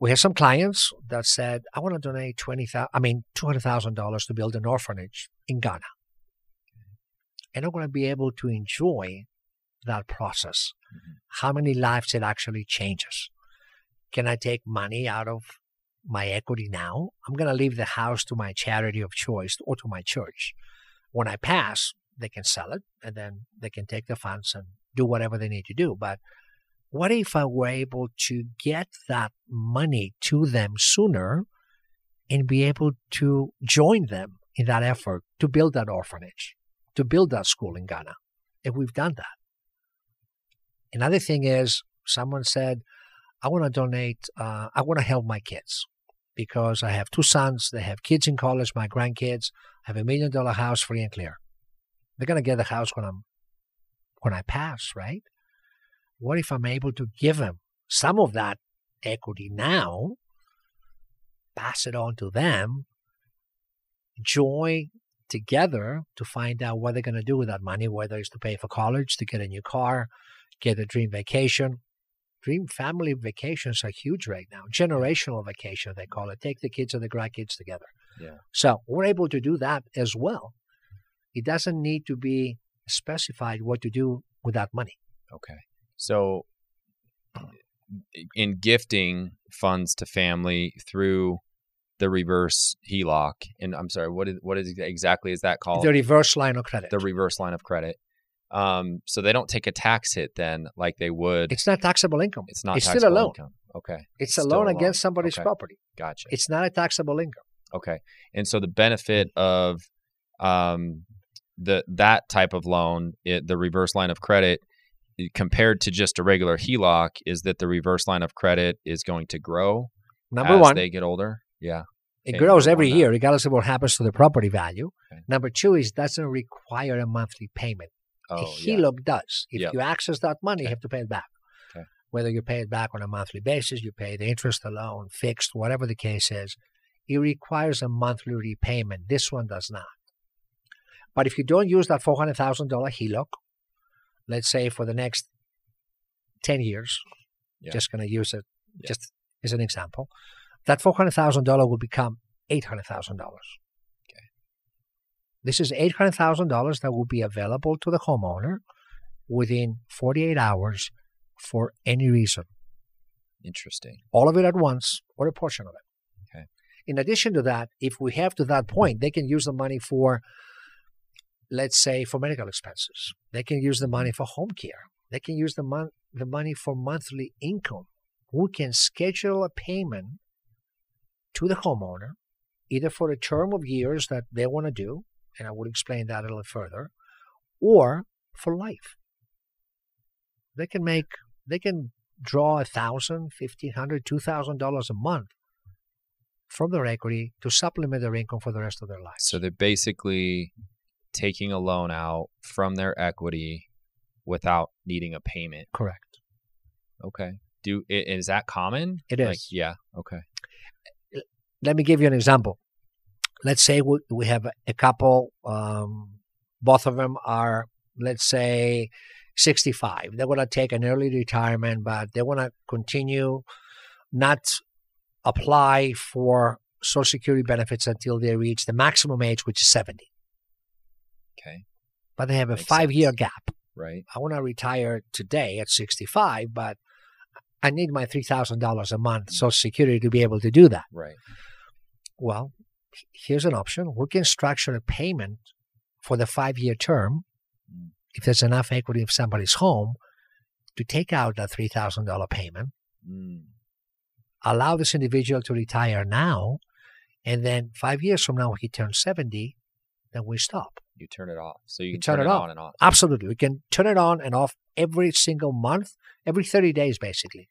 We have some clients that said, I want to donate twenty thousand, I mean two hundred thousand dollars to build an orphanage in Ghana. And I'm going to be able to enjoy that process. Mhm. How many lives it actually changes. Can I take money out of my equity now? I'm going to leave the house to my charity of choice or to my church. When I pass, they can sell it and then they can take the funds and do whatever they need to do. But what if I were able to get that money to them sooner and be able to join them in that effort to build that orphanage, to build that school in Ghana? And we've done that. Another thing is, someone said, I want to donate, uh, I want to help my kids because I have two sons, they have kids in college, my grandkids, I have a million dollar house free and clear. They're going to get the house when I'm, when I pass, right? What if I'm able to give them some of that equity now, pass it on to them, join together to find out what they're going to do with that money, whether it's to pay for college, to get a new car, get a dream vacation. Dream family vacations are huge right now. Generational vacation, they call it. Take the kids and the grandkids together. Yeah. So we're able to do that as well. It doesn't need to be specified what to do with that money. Okay. So in gifting funds to family through the reverse HELOC, and I'm sorry, what is what is exactly is that called? The reverse line of credit. The reverse line of credit. Um, so they don't take a tax hit then, like they would. It's not taxable income. It's not. It's taxable still a loan. Income. Okay. It's a loan against somebody's okay. property. Gotcha. It's not a taxable income. Okay. And so the benefit of um, the that type of loan, it, the reverse line of credit, compared to just a regular HELOC, is that the reverse line of credit is going to grow Number as one, they get older. Yeah. it grows every year, regardless of what happens to the property value. Okay. Number two is doesn't require a monthly payment. Oh, a yeah. HELOC does. If Yep. you access that money, you have to pay it back. Okay. Whether you pay it back on a monthly basis, you pay the interest alone, fixed, whatever the case is, it requires a monthly repayment. This one does not. But if you don't use that $400,000 HELOC, let's say for the next 10 years, Yeah. just going to use it Yeah. just as an example, that $400,000 will become $800,000. This is $800,000 that will be available to the homeowner within 48 hours for any reason, Interesting. all of it at once or a portion of it. Okay. In addition to that, if we have to that point, they can use the money for, let's say, for medical expenses. They can use the mm-hmm. money for home care. They can use the, mon- the money for monthly income. We can schedule a payment to the homeowner, either for a term of years that they want to do, and I will explain that a little further, or for life. They can make, they can draw a thousand, fifteen hundred, two thousand dollars a month from their equity to supplement their income for the rest of their lives. So they're basically taking a loan out from their equity without needing a payment. Correct. Okay. Do is that common? It is. Like, yeah. Okay. Let me give you an example. Let's say we, we have a- couple, um, both of them are, let's say, 65. They want to take an early retirement, but they want to continue not apply for Social Security benefits until they reach the maximum age, which is 70. Okay. But they have a Makes five year gap. Right. I want to retire today at 65, but I need my $3,000 a month Social Security to be able to do that. Right. Well, here's an option. We can structure a payment for the five year term if there's enough equity in somebody's home to take out that $3,000 payment, Mm. allow this individual to retire now, and then five years from now, when he turns 70, then we stop. You turn it off. So you You can turn turn, it it off. on and off. Absolutely. We can turn it on and off every single month, every 30 days, basically.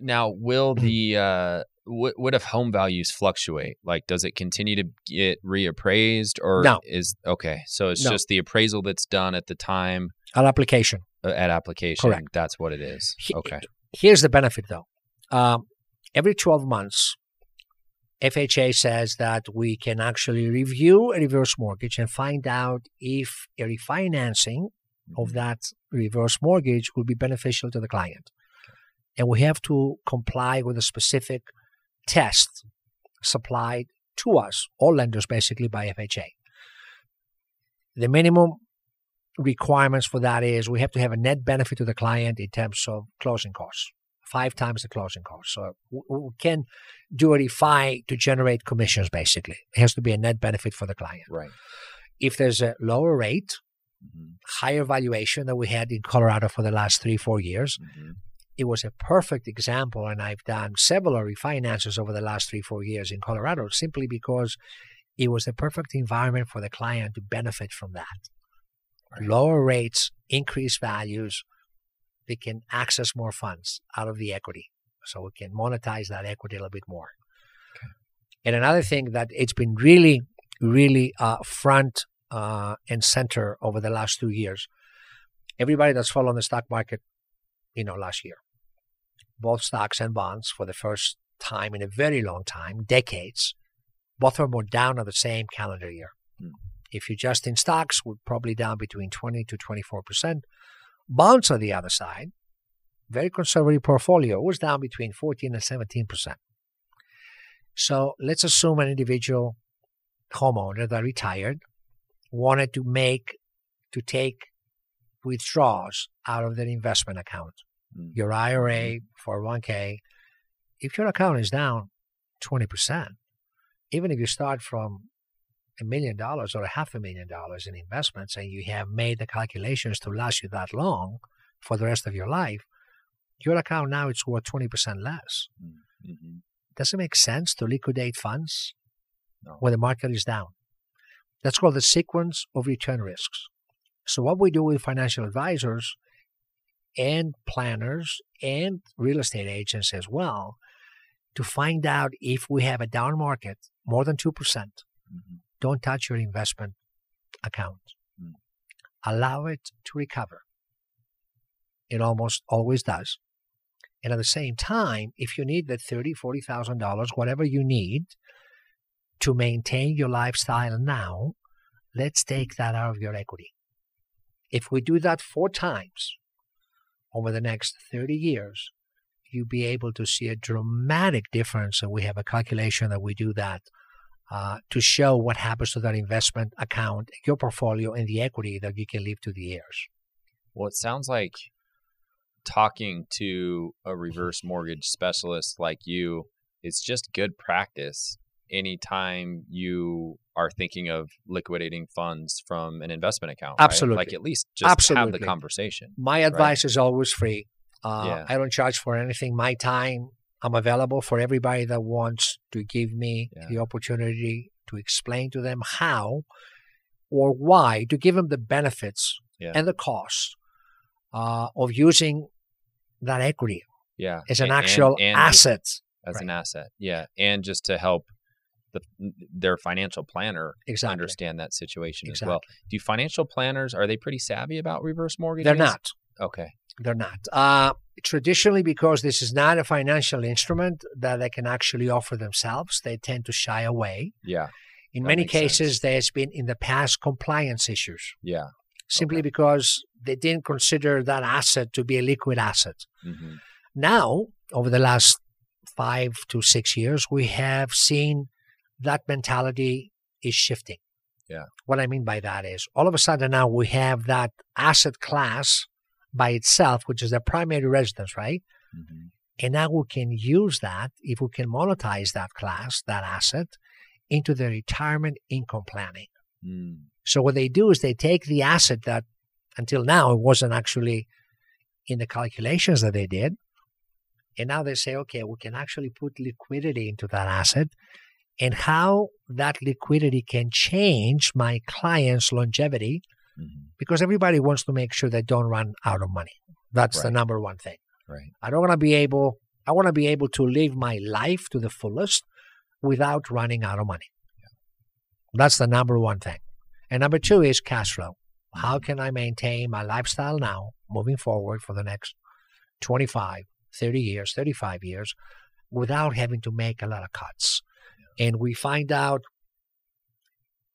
Now, will the uh, what, what if home values fluctuate? Like, does it continue to get reappraised, or No. is okay? So it's No. just the appraisal that's done at the time Our application. uh, at application. Correct. That's what it is. Okay. Here's the benefit, though. Um, every 12 months, FHA says that we can actually review a reverse mortgage and find out if a refinancing of Mhm. that reverse mortgage would be beneficial to the client. And we have to comply with a specific test supplied to us, all lenders basically by FHA. The minimum requirements for that is we have to have a net benefit to the client in terms of closing costs, five times the closing costs. So we can do a refi to generate commissions basically. It has to be a net benefit for the client. Right. If there's a lower rate, Mhm. higher valuation that we had in Colorado for the last three, four years, Mhm. It was a perfect example. And I've done several refinances over the last three, four years in Colorado simply because it was a perfect environment for the client to benefit from that. Right. Lower rates, increased values, they can access more funds out of the equity. So we can monetize that equity a little bit more. And another thing that it's been really, really uh, front uh, and center over the last two years. Everybody that's followed the stock market, you know, last year, both stocks and bonds for the first time in a very long time, decades, both of them were down on the same calendar year. Hmm. If you just in stocks, we're probably down between 20 to 24%. Bonds on the other side, very conservative portfolio, was down between 14 and 17%. So let's assume an individual homeowner that retired wanted to make to take withdrawals out of their investment account, Mm. Mm. your IRA, 401k. Mm-hmm. If your account is down 20%, even if you start from a million dollars or a half a million dollars in investments and you have made the calculations to last you that long for the rest of your life, your account now it's worth 20% less. Mhm. Does it make sense to liquidate funds No. when the market is down? That's called the sequence of return risks. So, what we do with financial advisors and planners and real estate agents as well to find out if we have a down market more than 2%, Mhm. don't touch your investment account. Mm. Allow it to recover. It almost always does. And at the same time, if you need the thirty, forty thousand dollars, whatever you need to maintain your lifestyle now, let's take that out of your equity. If we do that four times over the next 30 years, you'll be able to see a dramatic difference. And we have a calculation that we do that uh, to show what happens to that investment account, your portfolio, and the equity that you can leave to the heirs. Well, it sounds like talking to a reverse mortgage specialist like you is just good practice anytime you are thinking of liquidating funds from an investment account. right? Absolutely. Like at least just have the conversation. My advice is always free. Uh, Yeah. I don't charge for anything. My time, I'm available for everybody that wants to give me Yeah. the opportunity to explain to them how or why, to give them the benefits Yeah. and the costs uh, of using that equity Yeah. as an and- actual and just asset. as Right. an asset. Yeah. And just to help the, their financial planner Exactly. understand that situation as well. Do financial planners are they pretty savvy about reverse mortgages? They're not. Okay. They're not. Uh, traditionally, because this is not a financial instrument that they can actually offer themselves, they tend to shy away. Yeah. In That many makes sense. cases, there's been in the past compliance issues Yeah. simply Okay. because they didn't consider that asset to be a liquid asset. hmm Now, over the last five to six years, we have seen that mentality is shifting. Yeah. What I mean by that is all of a sudden now we have that asset class by itself, which is the primary residence, right? hmm And now we can use that, if we can monetize that class, that asset, into the retirement income planning. Mm. So what they do is they take the asset that until now it wasn't actually in the calculations that they did. And now they say, okay, we can actually put liquidity into that asset and how that liquidity can change my client's longevity hmm because everybody wants to make sure they don't run out of money. That's the number one thing. Right. I don't want to be able I want to be able to live my life to the fullest without running out of money. That's the number one thing. And number two is cash flow. How can I maintain my lifestyle now moving forward for the next 25, 30 years, 35 years without having to make a lot of cuts? And we find out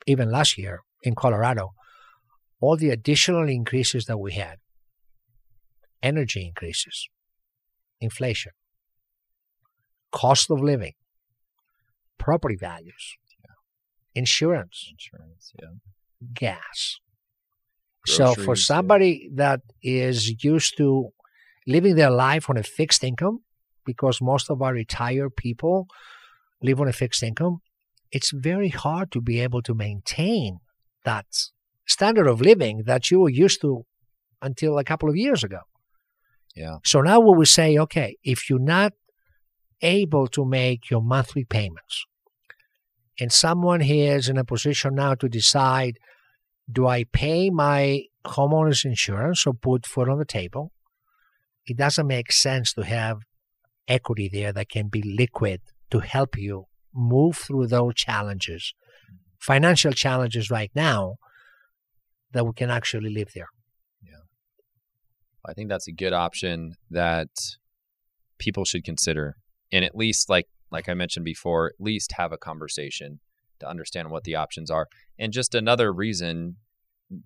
even last year in Colorado, all the additional increases that we had energy increases, inflation, cost of living, property values, insurance, Insurance. Yeah. gas. so for Groceries, yeah. somebody that is used to living their life on a fixed income, because most of our retired people live on a fixed income, it's very hard to be able to maintain that standard of living that you were used to until a couple of years ago. Yeah. So now we will say, okay, if you're not able to make your monthly payments, and someone here is in a position now to decide, do I pay my homeowner's insurance or put food on the table? It doesn't make sense to have equity there that can be liquid to help you move through those challenges, financial challenges right now, that we can actually live there. Yeah. I think that's a good option that people should consider, and at least like like I mentioned before, at least have a conversation to understand what the options are. And just another reason,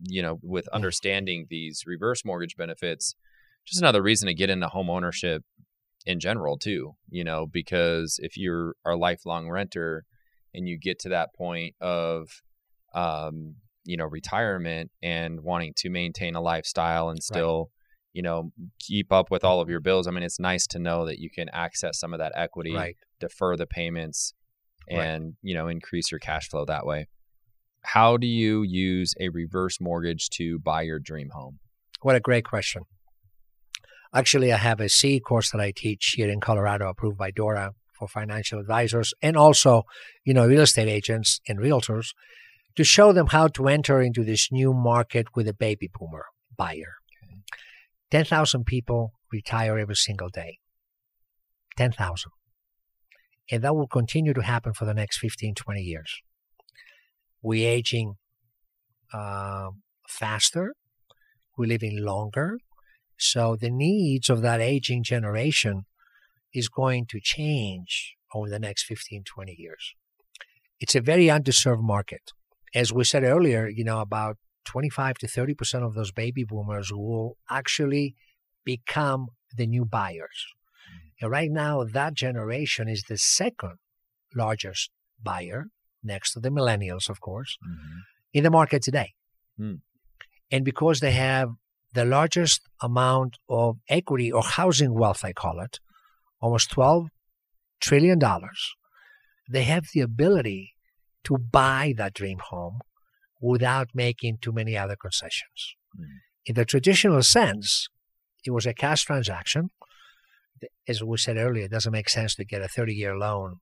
you know, with understanding these reverse mortgage benefits, just another reason to get into home ownership in general too. You know, because if you're a lifelong renter and you get to that point of um, you know retirement and wanting to maintain a lifestyle and still you know keep up with all of your bills i mean it's nice to know that you can access some of that equity Right. defer the payments Right. and you know increase your cash flow that way how do you use a reverse mortgage to buy your dream home What a great question. Actually, I have a C course that I teach here in Colorado, approved by DORA for financial advisors and also, you know, real estate agents and realtors to show them how to enter into this new market with a baby boomer buyer. 10,000 people retire every single day. 10,000. And that will continue to happen for the next 15, 20 years. We're aging uh, faster we're living longer. So the needs of that aging generation is going to change over the next 15, 20 years. It's a very underserved market. As we said earlier, you know, about 25 to 30% of those baby boomers will actually become the new buyers. And right now, that generation is the second largest buyer, next to the millennials, of course, in the market today. Hmm. And because they have the largest amount of equity or housing wealth, I call it, almost $12 trillion, they have the ability to buy that dream home without making too many other concessions. Hmm. In the traditional sense, it was a cash transaction. As we said earlier, it doesn't make sense to get a 30 year loan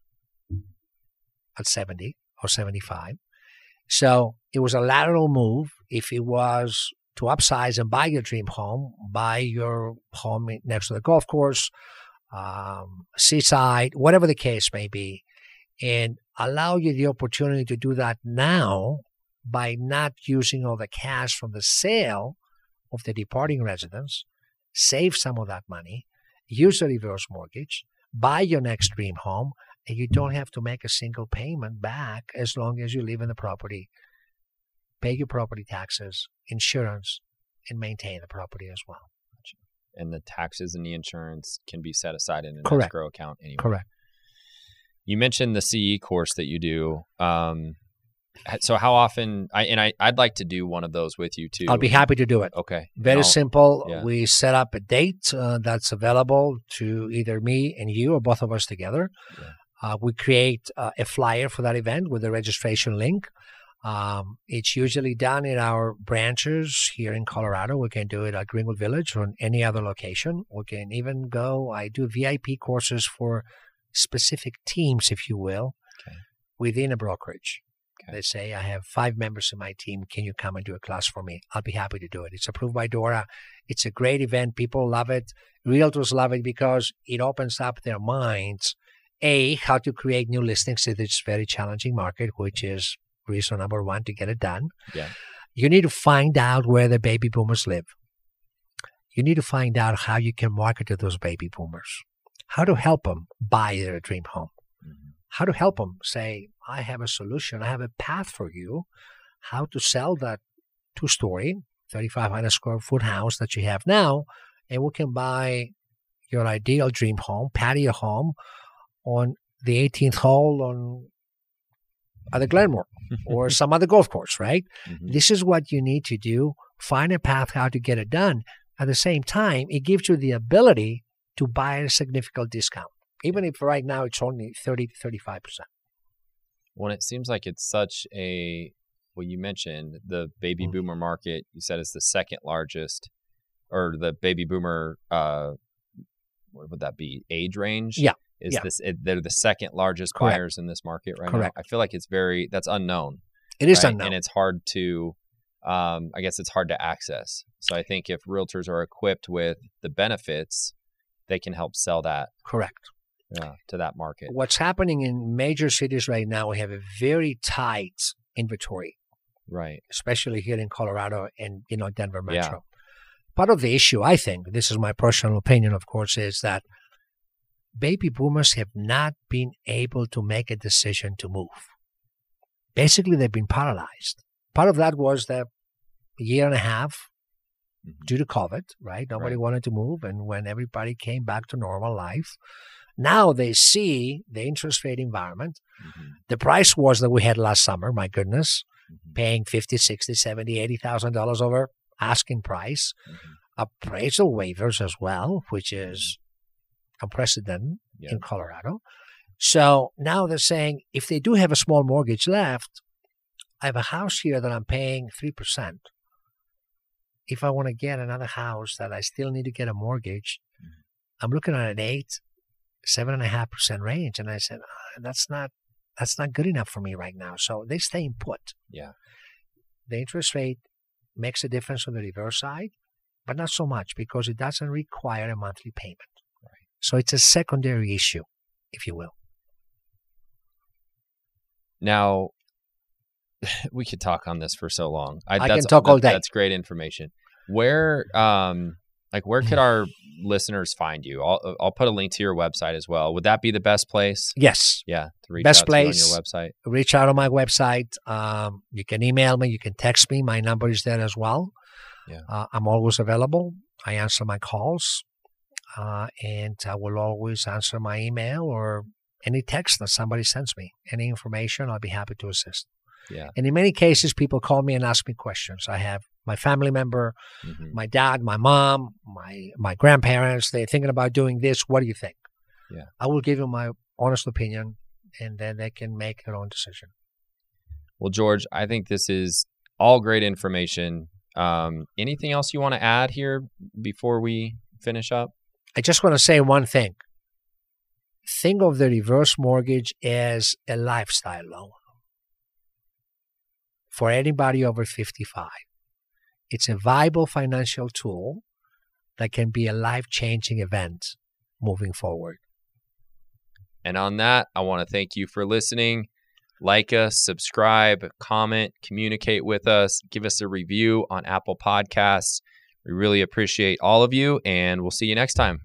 at 70 or 75. So it was a lateral move. If it was to upsize and buy your dream home, buy your home next to the golf course, um, seaside, whatever the case may be, and allow you the opportunity to do that now by not using all the cash from the sale of the departing residence, save some of that money, use a reverse mortgage, buy your next dream home, and you don't have to make a single payment back as long as you live in the property, pay your property taxes, insurance, and maintain the property as well. and the taxes and the insurance can be set aside in an Correct. escrow account anyway. Correct. You mentioned the CE course that you do. Um, so how often? I and I, I'd like to do one of those with you too. I'll be happy to do it. Okay. Very simple. yeah. We set up a date uh, that's available to either me and you or both of us together. Yeah. Uh, we create uh, a flyer for that event with a registration link. Um, it's usually done in our branches here in Colorado. We can do it at Greenwood Village or in any other location. We can even go, I do VIP courses for specific teams, if you will, Okay. within a brokerage. Okay. They say, I have five members in my team. Can you come and do a class for me? I'll be happy to do it. It's approved by DORA. It's a great event. People love it. Realtors love it because it opens up their minds. A, how to create new listings in this very challenging market, which is reason number one to get it done. Yeah. You need to find out where the baby boomers live. You need to find out how you can market to those baby boomers, how to help them buy their dream home Mhm. how to help them say, I have a solution, I have a path for you, how to sell that two story, 3,500 square foot house that you have now, and we can buy your ideal dream home, patio home on the 18th hole on at the Glenmoor [LAUGHS] or some other golf course, right? Mhm. This is what you need to do. Find a path how to get it done. At the same time, it gives you the ability to buy a significant discount, even if right now it's only 30 to 35%. Well, it seems like it's such a well. You mentioned the baby Mm. boomer market. You said it's the second largest, or the baby boomer. Uh, what would that be? Age range? Yeah, Is yeah. this? It, they're the second largest Correct. buyers in this market right Correct. now. I feel like it's very that's unknown. It is right? unknown. and it's hard to. Um, I guess it's hard to access. So I think if realtors are equipped with the benefits, they can help sell that Correct. uh, to that market. What's happening in major cities right now, we have a very tight inventory, Right. especially here in Colorado and you know Denver Metro. Yeah. Metro. Part of the issue, I think, this is my personal opinion, of course, is that baby boomers have not been able to make a decision to move. Basically, they've been paralyzed. Part of that was the year and a half Mhm. due to COVID, right? Nobody Right. wanted to move. And when everybody came back to normal life, now they see the interest rate environment, Mhm. the price wars that we had last summer, my goodness, mm-hmm. paying 50, 60, 70, 80,000 dollars over asking price. Mm-hmm. Appraisal waivers as well, which is unprecedented yeah. in Colorado. So now they're saying if they do have a small mortgage left, I have a house here that I'm paying 3%. If I want to get another house that I still need to get a mortgage, mm-hmm. I'm looking at an eight, seven and a half percent range. And I said, oh, that's not, that's not good enough for me right now. So they stay in put. Yeah. The interest rate makes a difference on the reverse side, but not so much because it doesn't require a monthly payment. So it's a secondary issue, if you will. Now, [LAUGHS] we could talk on this for so long. I, I can talk all day. That's great information. Where, um, like, where could our [SIGHS] listeners find you? I'll I'll put a link to your website as well. Would that be the best place? Yes. Yeah. To reach best place on your website. Reach out on my website. Um, you can email me. You can text me. My number is there as well. Yeah. Uh, I'm always available. I answer my calls, uh, and I will always answer my email or any text that somebody sends me. Any information, I'll be happy to assist. Yeah. And in many cases, people call me and ask me questions. I have my family member, mm-hmm. my dad, my mom, my my grandparents. They're thinking about doing this. What do you think? Yeah. I will give you my honest opinion, and then they can make their own decision. Well, George, I think this is all great information. Um, anything else you want to add here before we finish up? I just want to say one thing. Think of the reverse mortgage as a lifestyle loan for anybody over 55. It's a viable financial tool that can be a life changing event moving forward. And on that, I want to thank you for listening. Like us, subscribe, comment, communicate with us, give us a review on Apple Podcasts. We really appreciate all of you, and we'll see you next time.